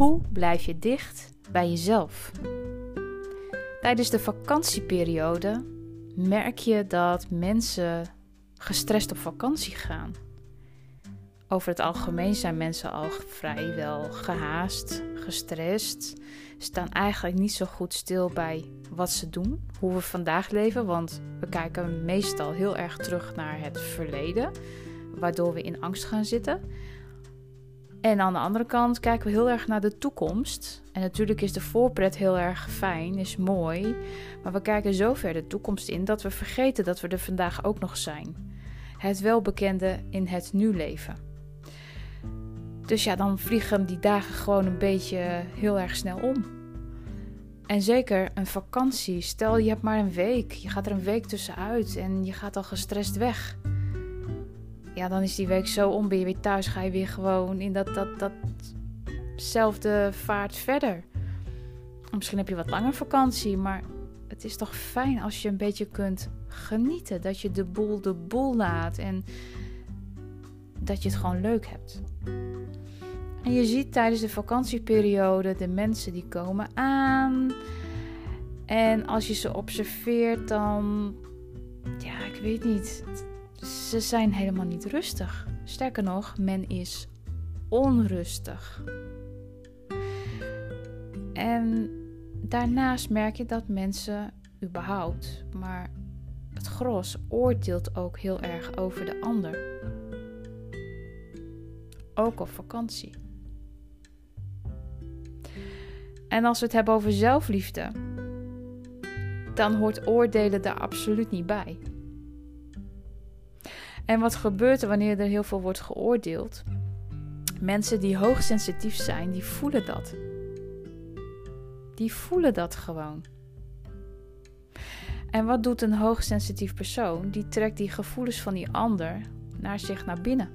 Hoe blijf je dicht bij jezelf? Tijdens de vakantieperiode merk je dat mensen gestrest op vakantie gaan. Over het algemeen zijn mensen al vrijwel gehaast, gestrest, staan eigenlijk niet zo goed stil bij wat ze doen, hoe we vandaag leven, want we kijken meestal heel erg terug naar het verleden, waardoor we in angst gaan zitten. En aan de andere kant kijken we heel erg naar de toekomst. En natuurlijk is de voorpret heel erg fijn, is mooi. Maar we kijken zo ver de toekomst in dat we vergeten dat we er vandaag ook nog zijn. Het welbekende in het nu leven. Dus ja, dan vliegen die dagen gewoon een beetje heel erg snel om. En zeker een vakantie. Stel je hebt maar een week. Je gaat er een week tussenuit en je gaat al gestrest weg ja, dan is die week zo om. Ben je weer thuis, ga je weer gewoon in dat, dat, datzelfde vaart verder. Misschien heb je wat langer vakantie, maar het is toch fijn als je een beetje kunt genieten. Dat je de boel de boel laat en dat je het gewoon leuk hebt. En je ziet tijdens de vakantieperiode de mensen die komen aan. En als je ze observeert, dan. Ja, ik weet niet ze zijn helemaal niet rustig. Sterker nog, men is onrustig. En daarnaast merk je dat mensen überhaupt, maar het gros oordeelt ook heel erg over de ander. Ook op vakantie. En als we het hebben over zelfliefde, dan hoort oordelen daar absoluut niet bij. En wat gebeurt er wanneer er heel veel wordt geoordeeld? Mensen die hoogsensitief zijn, die voelen dat. Die voelen dat gewoon. En wat doet een hoogsensitief persoon? Die trekt die gevoelens van die ander naar zich naar binnen.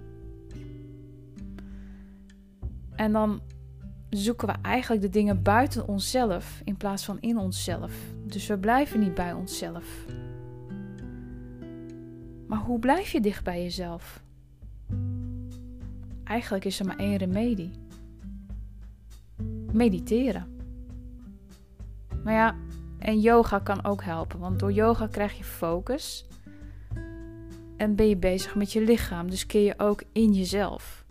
En dan zoeken we eigenlijk de dingen buiten onszelf in plaats van in onszelf. Dus we blijven niet bij onszelf. Maar hoe blijf je dicht bij jezelf? Eigenlijk is er maar één remedie: mediteren. Maar ja, en yoga kan ook helpen, want door yoga krijg je focus en ben je bezig met je lichaam, dus keer je ook in jezelf.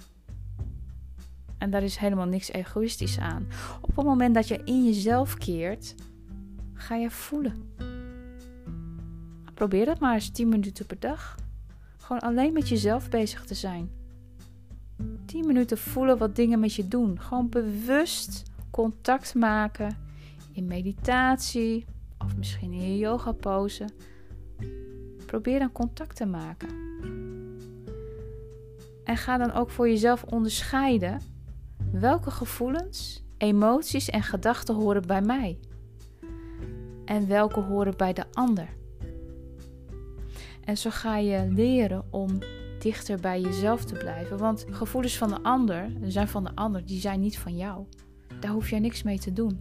En daar is helemaal niks egoïstisch aan. Op het moment dat je in jezelf keert, ga je voelen. Probeer dat maar eens 10 minuten per dag. Gewoon alleen met jezelf bezig te zijn. 10 minuten voelen wat dingen met je doen. Gewoon bewust contact maken in meditatie of misschien in je yoga pose. Probeer dan contact te maken. En ga dan ook voor jezelf onderscheiden welke gevoelens, emoties en gedachten horen bij mij en welke horen bij de ander. En zo ga je leren om dichter bij jezelf te blijven. Want gevoelens van de ander zijn van de ander, die zijn niet van jou. Daar hoef je niks mee te doen.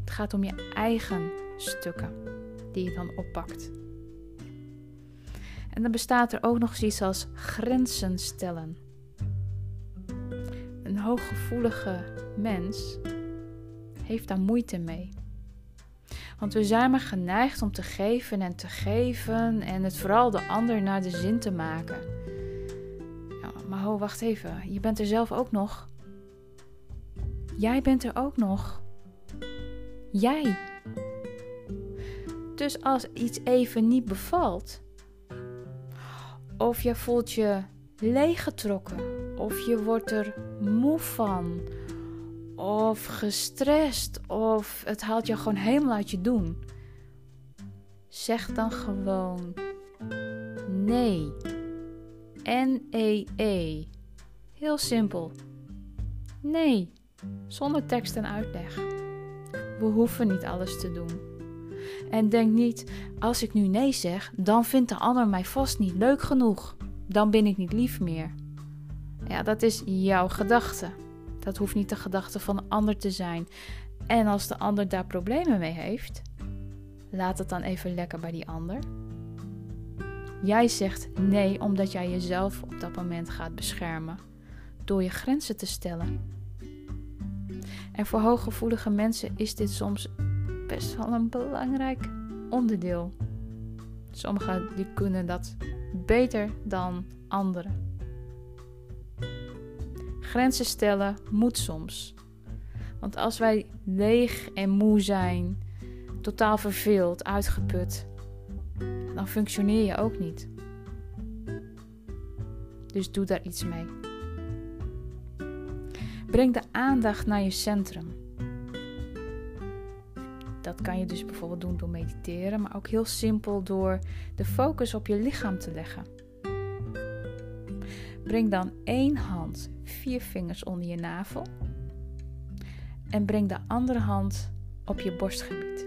Het gaat om je eigen stukken die je dan oppakt. En dan bestaat er ook nog zoiets als grenzen stellen. Een hooggevoelige mens heeft daar moeite mee. Want we zijn maar geneigd om te geven en te geven en het vooral de ander naar de zin te maken. Ja, maar ho, wacht even. Je bent er zelf ook nog. Jij bent er ook nog. Jij. Dus als iets even niet bevalt, of je voelt je leeggetrokken, of je wordt er moe van, of gestrest of het haalt je gewoon helemaal uit je doen. Zeg dan gewoon nee. N-E-E. -E. Heel simpel. Nee. Zonder tekst en uitleg. We hoeven niet alles te doen. En denk niet, als ik nu nee zeg, dan vindt de ander mij vast niet leuk genoeg. Dan ben ik niet lief meer. Ja, dat is jouw gedachte. Dat hoeft niet de gedachte van een ander te zijn. En als de ander daar problemen mee heeft, laat het dan even lekker bij die ander. Jij zegt nee omdat jij jezelf op dat moment gaat beschermen door je grenzen te stellen. En voor hooggevoelige mensen is dit soms best wel een belangrijk onderdeel. Sommigen die kunnen dat beter dan anderen. Grenzen stellen moet soms. Want als wij leeg en moe zijn, totaal verveeld, uitgeput, dan functioneer je ook niet. Dus doe daar iets mee. Breng de aandacht naar je centrum. Dat kan je dus bijvoorbeeld doen door mediteren, maar ook heel simpel door de focus op je lichaam te leggen. Breng dan één hand, vier vingers onder je navel en breng de andere hand op je borstgebied.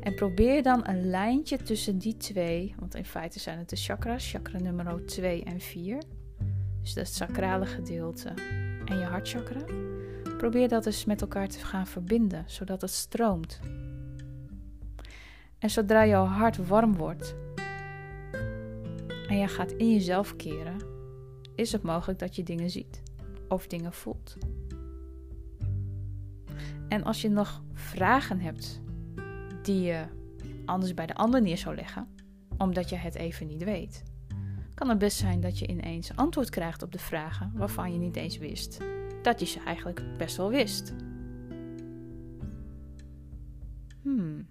En probeer dan een lijntje tussen die twee, want in feite zijn het de chakras, chakra nummer 2 en 4. Dus dat sacrale gedeelte en je hartchakra. Probeer dat eens met elkaar te gaan verbinden, zodat het stroomt. En zodra jouw hart warm wordt en je gaat in jezelf keren, is het mogelijk dat je dingen ziet of dingen voelt. En als je nog vragen hebt die je anders bij de ander neer zou leggen, omdat je het even niet weet, kan het best zijn dat je ineens antwoord krijgt op de vragen waarvan je niet eens wist dat je ze eigenlijk best wel wist. Hmm.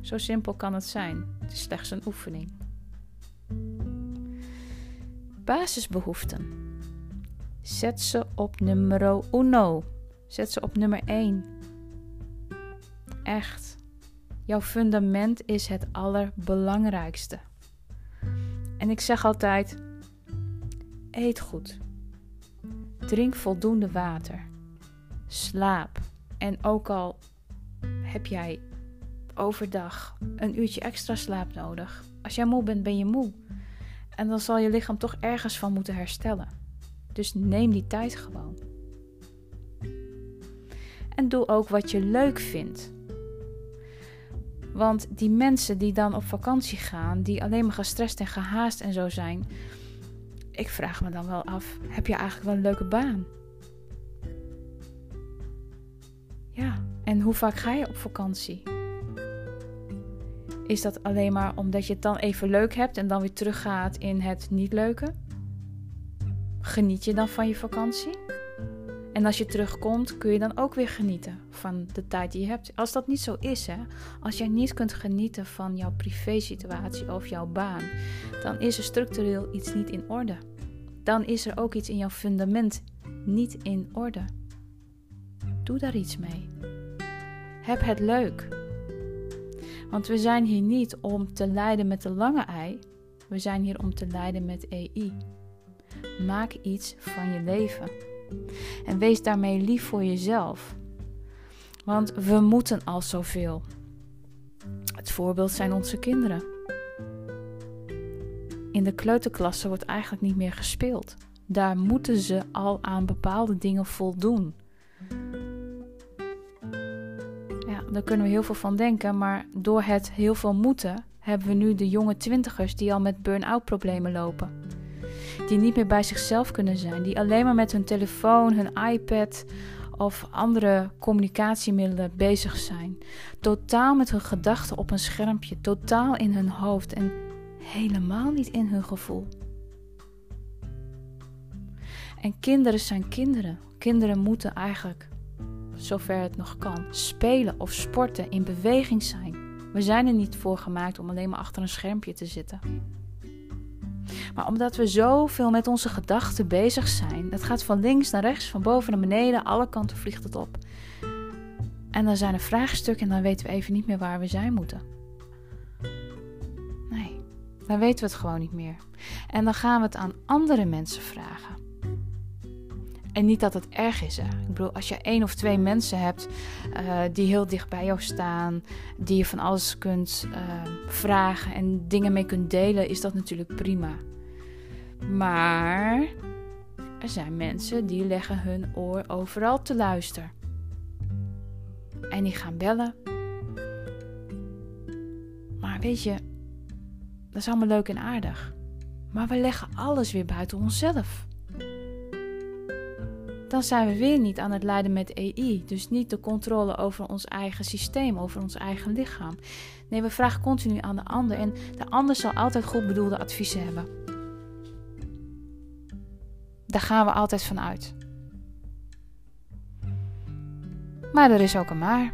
Zo simpel kan het zijn. Het is slechts een oefening. Basisbehoeften. Zet ze op nummer uno. Zet ze op nummer 1. Echt. Jouw fundament is het allerbelangrijkste. En ik zeg altijd: eet goed. Drink voldoende water. Slaap. En ook al heb jij overdag een uurtje extra slaap nodig. Als jij moe bent, ben je moe. En dan zal je lichaam toch ergens van moeten herstellen. Dus neem die tijd gewoon. En doe ook wat je leuk vindt. Want die mensen die dan op vakantie gaan, die alleen maar gestrest en gehaast en zo zijn, ik vraag me dan wel af: heb je eigenlijk wel een leuke baan? Ja, en hoe vaak ga je op vakantie? Is dat alleen maar omdat je het dan even leuk hebt en dan weer teruggaat in het niet leuke? Geniet je dan van je vakantie? En als je terugkomt, kun je dan ook weer genieten van de tijd die je hebt. Als dat niet zo is, hè, als jij niet kunt genieten van jouw privésituatie of jouw baan, dan is er structureel iets niet in orde. Dan is er ook iets in jouw fundament niet in orde. Doe daar iets mee. Heb het leuk. Want we zijn hier niet om te lijden met de lange ei. We zijn hier om te lijden met EI. Maak iets van je leven. En wees daarmee lief voor jezelf. Want we moeten al zoveel. Het voorbeeld zijn onze kinderen. In de kleuterklasse wordt eigenlijk niet meer gespeeld. Daar moeten ze al aan bepaalde dingen voldoen. Daar kunnen we heel veel van denken, maar door het heel veel moeten hebben we nu de jonge twintigers die al met burn-out problemen lopen die niet meer bij zichzelf kunnen zijn, die alleen maar met hun telefoon, hun iPad of andere communicatiemiddelen bezig zijn. Totaal met hun gedachten op een schermpje, totaal in hun hoofd en helemaal niet in hun gevoel. En kinderen zijn kinderen. Kinderen moeten eigenlijk, zover het nog kan, spelen of sporten, in beweging zijn. We zijn er niet voor gemaakt om alleen maar achter een schermpje te zitten. Maar omdat we zoveel met onze gedachten bezig zijn, dat gaat van links naar rechts, van boven naar beneden, alle kanten vliegt het op. En dan zijn er vraagstukken en dan weten we even niet meer waar we zijn moeten. Nee, dan weten we het gewoon niet meer. En dan gaan we het aan andere mensen vragen. En niet dat het erg is. Hè. Ik bedoel, als je één of twee mensen hebt uh, die heel dicht bij jou staan, die je van alles kunt uh, vragen en dingen mee kunt delen, is dat natuurlijk prima. Maar er zijn mensen die leggen hun oor overal te luisteren. En die gaan bellen. Maar weet je, dat is allemaal leuk en aardig. Maar we leggen alles weer buiten onszelf. Dan zijn we weer niet aan het leiden met AI. Dus niet de controle over ons eigen systeem, over ons eigen lichaam. Nee, we vragen continu aan de ander. En de ander zal altijd goed bedoelde adviezen hebben. Daar gaan we altijd van uit. Maar er is ook een maar.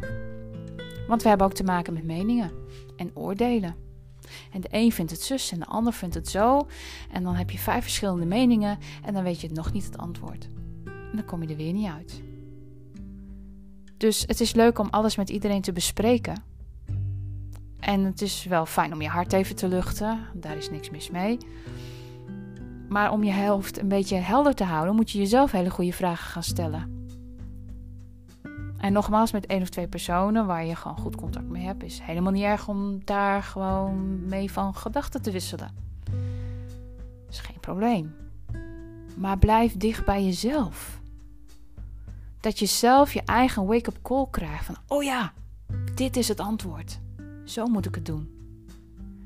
Want we hebben ook te maken met meningen en oordelen. En de een vindt het zus en de ander vindt het zo. En dan heb je vijf verschillende meningen en dan weet je nog niet het antwoord. Dan kom je er weer niet uit. Dus het is leuk om alles met iedereen te bespreken. En het is wel fijn om je hart even te luchten. Daar is niks mis mee. Maar om je hoofd een beetje helder te houden, moet je jezelf hele goede vragen gaan stellen. En nogmaals, met één of twee personen waar je gewoon goed contact mee hebt, is helemaal niet erg om daar gewoon mee van gedachten te wisselen. Dat is geen probleem. Maar blijf dicht bij jezelf. Dat je zelf je eigen wake-up call krijgt van, oh ja, dit is het antwoord. Zo moet ik het doen.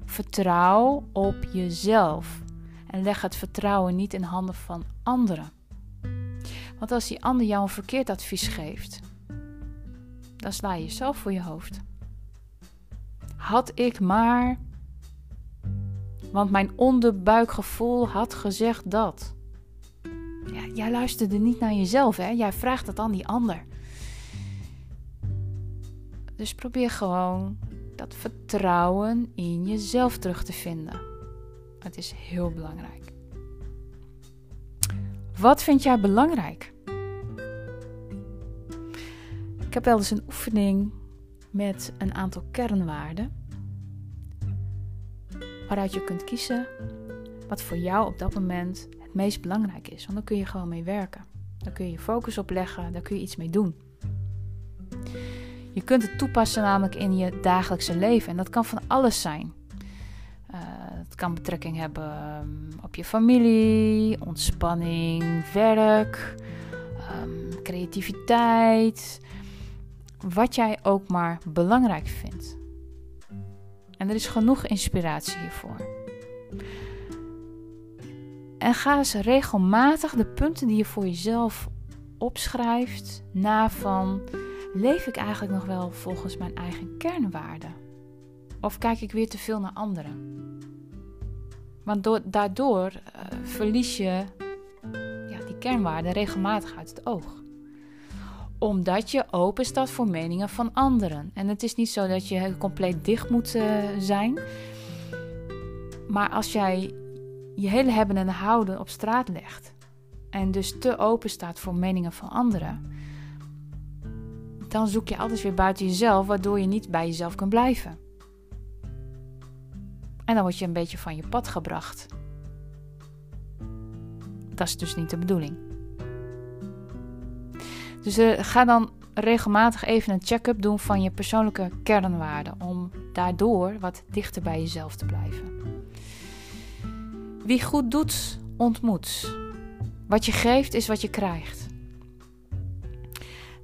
Vertrouw op jezelf. En leg het vertrouwen niet in handen van anderen. Want als die ander jou een verkeerd advies geeft, dan sla je jezelf voor je hoofd. Had ik maar. Want mijn onderbuikgevoel had gezegd dat. Jij luisterde niet naar jezelf, hè? Jij vraagt het aan die ander. Dus probeer gewoon dat vertrouwen in jezelf terug te vinden. Het is heel belangrijk. Wat vind jij belangrijk? Ik heb wel eens een oefening met een aantal kernwaarden. Waaruit je kunt kiezen wat voor jou op dat moment meest belangrijk is. Want dan kun je gewoon mee werken. Dan kun je je focus op leggen, daar kun je iets mee doen. Je kunt het toepassen namelijk in je dagelijkse leven. En dat kan van alles zijn. Uh, het kan betrekking hebben ehm, op je familie, ontspanning, werk, um, creativiteit. Wat jij ook maar belangrijk vindt. En er is genoeg inspiratie hiervoor. En ga eens regelmatig de punten die je voor jezelf opschrijft na van leef ik eigenlijk nog wel volgens mijn eigen kernwaarden? Of kijk ik weer te veel naar anderen? Want daardoor uh, verlies je ja, die kernwaarden regelmatig uit het oog omdat je open staat voor meningen van anderen. En het is niet zo dat je compleet dicht moet uh, zijn. Maar als jij je hele hebben en houden op straat legt. En dus te open staat voor meningen van anderen. Dan zoek je alles weer buiten jezelf, waardoor je niet bij jezelf kan blijven. En dan word je een beetje van je pad gebracht. Dat is dus niet de bedoeling. Dus uh, ga dan regelmatig even een check-up doen van je persoonlijke kernwaarden. Om daardoor wat dichter bij jezelf te blijven. Wie goed doet, ontmoet. Wat je geeft is wat je krijgt.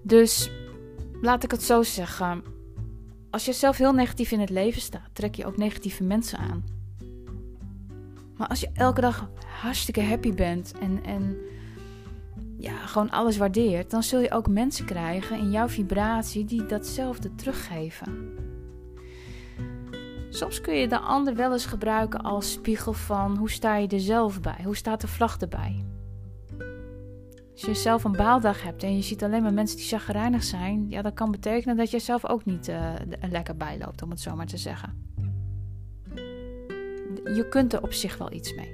Dus laat ik het zo zeggen. Als je zelf heel negatief in het leven staat, trek je ook negatieve mensen aan. Maar als je elke dag hartstikke happy bent en, en ja, gewoon alles waardeert, dan zul je ook mensen krijgen in jouw vibratie die datzelfde teruggeven. Soms kun je de ander wel eens gebruiken als spiegel van hoe sta je er zelf bij? Hoe staat de vlag erbij? Als je zelf een baaldag hebt en je ziet alleen maar mensen die chagrijnig zijn, ja, dat kan betekenen dat je zelf ook niet uh, lekker bijloopt, om het zo maar te zeggen. Je kunt er op zich wel iets mee.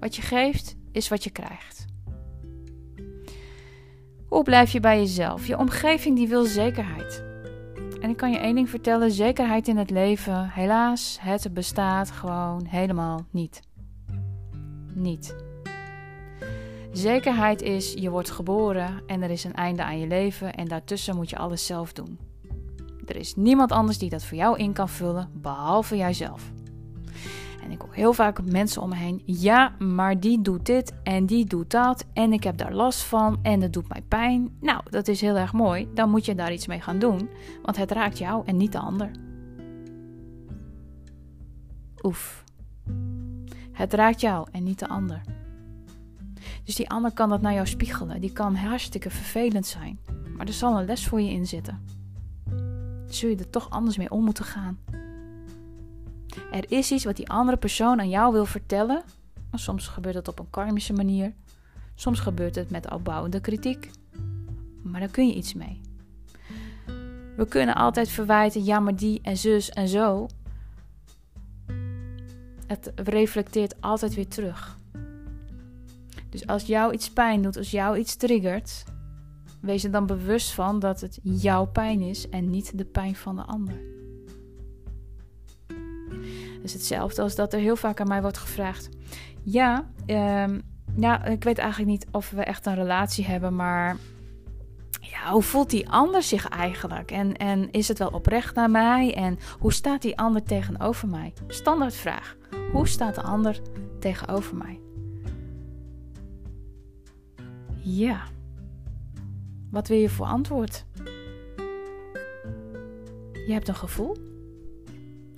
Wat je geeft, is wat je krijgt. Hoe blijf je bij jezelf? Je omgeving die wil zekerheid. En ik kan je één ding vertellen: zekerheid in het leven, helaas, het bestaat gewoon helemaal niet. Niet. Zekerheid is, je wordt geboren en er is een einde aan je leven en daartussen moet je alles zelf doen. Er is niemand anders die dat voor jou in kan vullen, behalve jijzelf. En ik hoor heel vaak mensen om me heen: ja, maar die doet dit en die doet dat. En ik heb daar last van en het doet mij pijn. Nou, dat is heel erg mooi. Dan moet je daar iets mee gaan doen, want het raakt jou en niet de ander. Oef. Het raakt jou en niet de ander. Dus die ander kan dat naar jou spiegelen. Die kan hartstikke vervelend zijn. Maar er zal een les voor je in zitten. Zul je er toch anders mee om moeten gaan. Er is iets wat die andere persoon aan jou wil vertellen. Soms gebeurt het op een karmische manier. Soms gebeurt het met opbouwende kritiek. Maar daar kun je iets mee. We kunnen altijd verwijten, ja, maar die en zus en zo. Het reflecteert altijd weer terug. Dus als jou iets pijn doet, als jou iets triggert, wees er dan bewust van dat het jouw pijn is en niet de pijn van de ander. Het is hetzelfde als dat er heel vaak aan mij wordt gevraagd. Ja, ja, ik weet eigenlijk niet of we echt een relatie hebben, maar ja, hoe voelt die ander zich eigenlijk? En, en is het wel oprecht naar mij? En hoe staat die ander tegenover mij? Standaardvraag. Hoe staat de ander tegenover mij? Ja. Wat wil je voor antwoord? Je hebt een gevoel.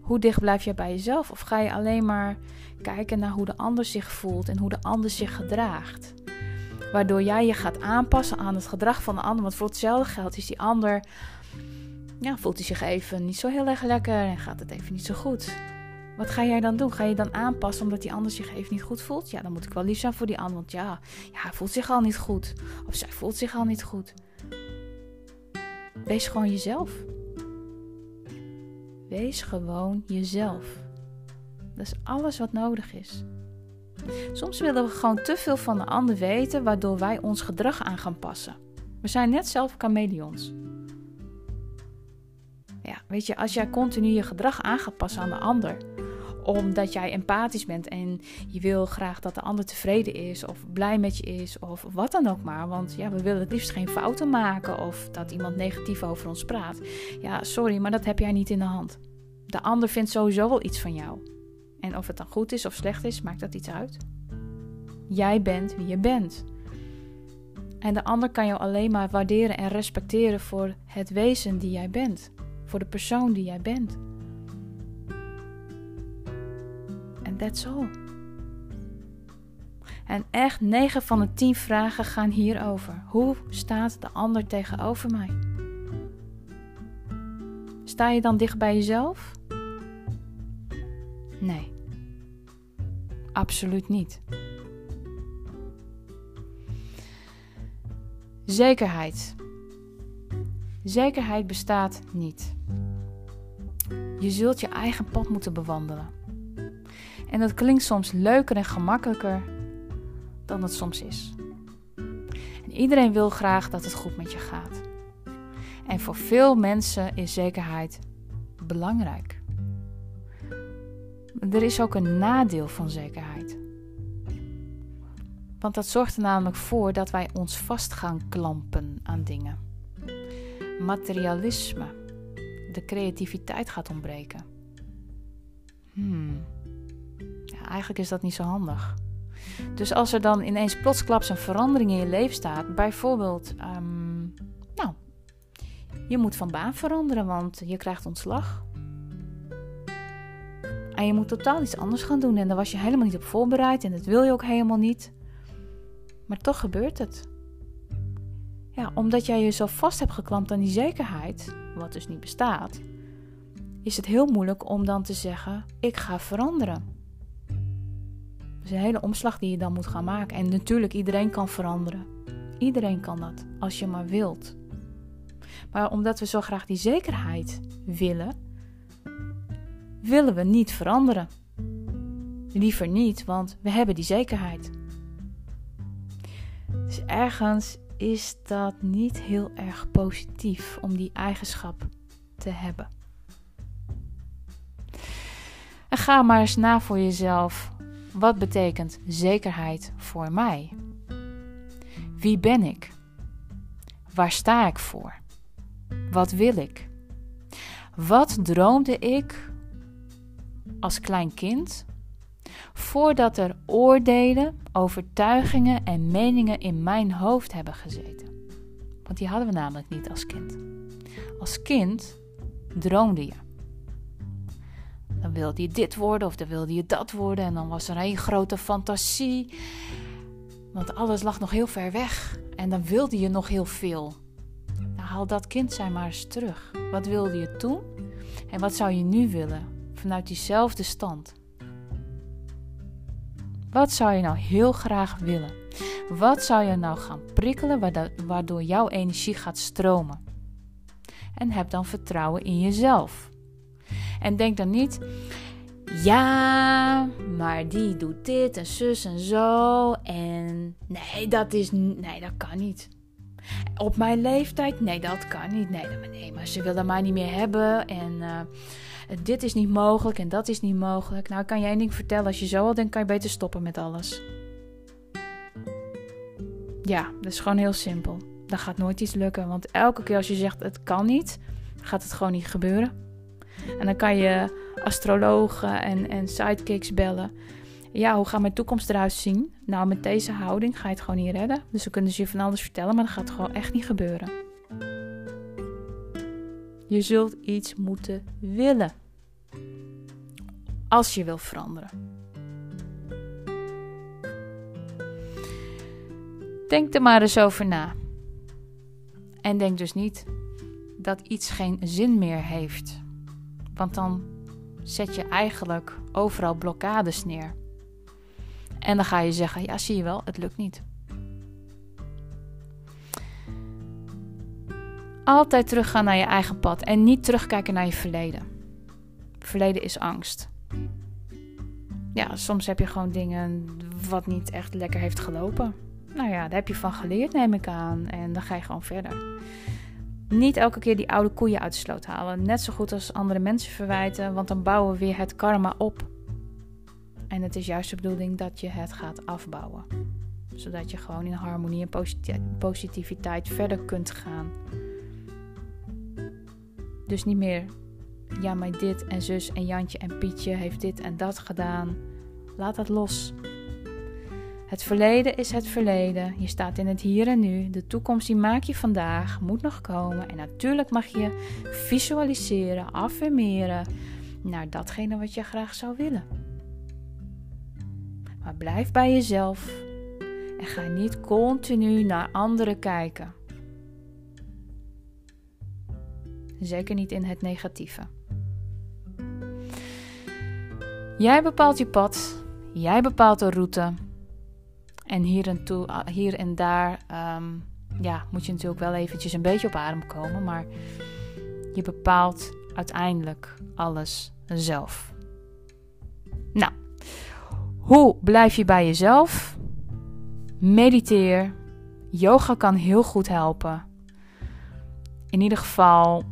Hoe dicht blijf je bij jezelf? Of ga je alleen maar kijken naar hoe de ander zich voelt en hoe de ander zich gedraagt? Waardoor jij je gaat aanpassen aan het gedrag van de ander. Want voor hetzelfde geld is die ander. Ja, voelt hij zich even niet zo heel erg lekker en gaat het even niet zo goed. Wat ga jij dan doen? Ga je dan aanpassen omdat die ander zich even niet goed voelt? Ja, dan moet ik wel lief zijn voor die ander. Want ja, ja hij voelt zich al niet goed. Of zij voelt zich al niet goed. Wees gewoon jezelf. Wees gewoon jezelf. Dat is alles wat nodig is. Soms willen we gewoon te veel van de ander weten, waardoor wij ons gedrag aan gaan passen. We zijn net zelf chameleons. Ja, weet je, als jij continu je gedrag aan gaat passen aan de ander, omdat jij empathisch bent en je wil graag dat de ander tevreden is of blij met je is of wat dan ook maar. Want ja, we willen het liefst geen fouten maken of dat iemand negatief over ons praat. Ja, sorry, maar dat heb jij niet in de hand. De ander vindt sowieso wel iets van jou. En of het dan goed is of slecht is, maakt dat iets uit? Jij bent wie je bent. En de ander kan jou alleen maar waarderen en respecteren voor het wezen die jij bent. Voor de persoon die jij bent. That's all. En echt 9 van de 10 vragen gaan hierover. Hoe staat de ander tegenover mij? Sta je dan dicht bij jezelf? Nee. Absoluut niet. Zekerheid. Zekerheid bestaat niet. Je zult je eigen pad moeten bewandelen. En dat klinkt soms leuker en gemakkelijker dan het soms is. En iedereen wil graag dat het goed met je gaat. En voor veel mensen is zekerheid belangrijk. Er is ook een nadeel van zekerheid. Want dat zorgt er namelijk voor dat wij ons vast gaan klampen aan dingen. Materialisme. De creativiteit gaat ontbreken. Hmm. Eigenlijk is dat niet zo handig. Dus als er dan ineens plotsklaps een verandering in je leven staat, bijvoorbeeld, um, nou, je moet van baan veranderen, want je krijgt ontslag. En je moet totaal iets anders gaan doen en daar was je helemaal niet op voorbereid en dat wil je ook helemaal niet. Maar toch gebeurt het. Ja, omdat jij je zo vast hebt geklampt aan die zekerheid, wat dus niet bestaat, is het heel moeilijk om dan te zeggen: ik ga veranderen. Is een hele omslag die je dan moet gaan maken. En natuurlijk, iedereen kan veranderen. Iedereen kan dat, als je maar wilt. Maar omdat we zo graag die zekerheid willen, willen we niet veranderen. Liever niet, want we hebben die zekerheid. Dus ergens is dat niet heel erg positief om die eigenschap te hebben. En ga maar eens na voor jezelf. Wat betekent zekerheid voor mij? Wie ben ik? Waar sta ik voor? Wat wil ik? Wat droomde ik als klein kind voordat er oordelen, overtuigingen en meningen in mijn hoofd hebben gezeten. Want die hadden we namelijk niet als kind. Als kind droomde je. Wilde je dit worden of dan wilde je dat worden en dan was er een grote fantasie. Want alles lag nog heel ver weg en dan wilde je nog heel veel. Nou, haal dat kind zijn maar eens terug. Wat wilde je toen en wat zou je nu willen vanuit diezelfde stand? Wat zou je nou heel graag willen? Wat zou je nou gaan prikkelen waardoor jouw energie gaat stromen? En heb dan vertrouwen in jezelf. En denk dan niet, ja, maar die doet dit en zus en zo. En nee, dat is. Nee, dat kan niet. Op mijn leeftijd? Nee, dat kan niet. Nee, nee maar ze willen mij niet meer hebben. En uh, dit is niet mogelijk en dat is niet mogelijk. Nou, kan je één ding vertellen. Als je zo al denkt, kan je beter stoppen met alles. Ja, dat is gewoon heel simpel. Dan gaat nooit iets lukken. Want elke keer als je zegt het kan niet, gaat het gewoon niet gebeuren. En dan kan je astrologen en, en sidekicks bellen. Ja, hoe gaat mijn toekomst eruit zien? Nou, met deze houding ga je het gewoon niet redden. Dus ze kunnen ze je van alles vertellen, maar dat gaat gewoon echt niet gebeuren. Je zult iets moeten willen. Als je wil veranderen. Denk er maar eens over na. En denk dus niet dat iets geen zin meer heeft. Want dan zet je eigenlijk overal blokkades neer. En dan ga je zeggen: ja, zie je wel, het lukt niet. Altijd teruggaan naar je eigen pad en niet terugkijken naar je verleden. Verleden is angst. Ja, soms heb je gewoon dingen wat niet echt lekker heeft gelopen. Nou ja, daar heb je van geleerd, neem ik aan. En dan ga je gewoon verder. Niet elke keer die oude koeien uit de sloot halen. Net zo goed als andere mensen verwijten, want dan bouwen we weer het karma op. En het is juist de bedoeling dat je het gaat afbouwen. Zodat je gewoon in harmonie en positiviteit verder kunt gaan. Dus niet meer, ja, maar dit en zus en Jantje en Pietje heeft dit en dat gedaan. Laat dat los. Het verleden is het verleden. Je staat in het hier en nu. De toekomst die maak je vandaag, moet nog komen. En natuurlijk mag je visualiseren, affirmeren naar datgene wat je graag zou willen. Maar blijf bij jezelf en ga niet continu naar anderen kijken. Zeker niet in het negatieve. Jij bepaalt je pad, jij bepaalt de route. En hier en, toe, ah, hier en daar ehm, ja, moet je natuurlijk wel eventjes een beetje op adem komen. Maar je bepaalt uiteindelijk alles zelf. Nou, hoe blijf je bij jezelf? Mediteer. Yoga kan heel goed helpen. In ieder geval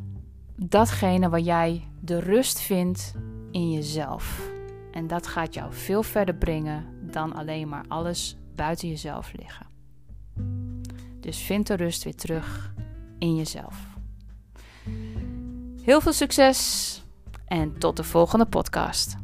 datgene waar jij de rust vindt in jezelf. En dat gaat jou veel verder brengen dan alleen maar alles buiten jezelf liggen. Dus vind de rust weer terug in jezelf. Heel veel succes en tot de volgende podcast.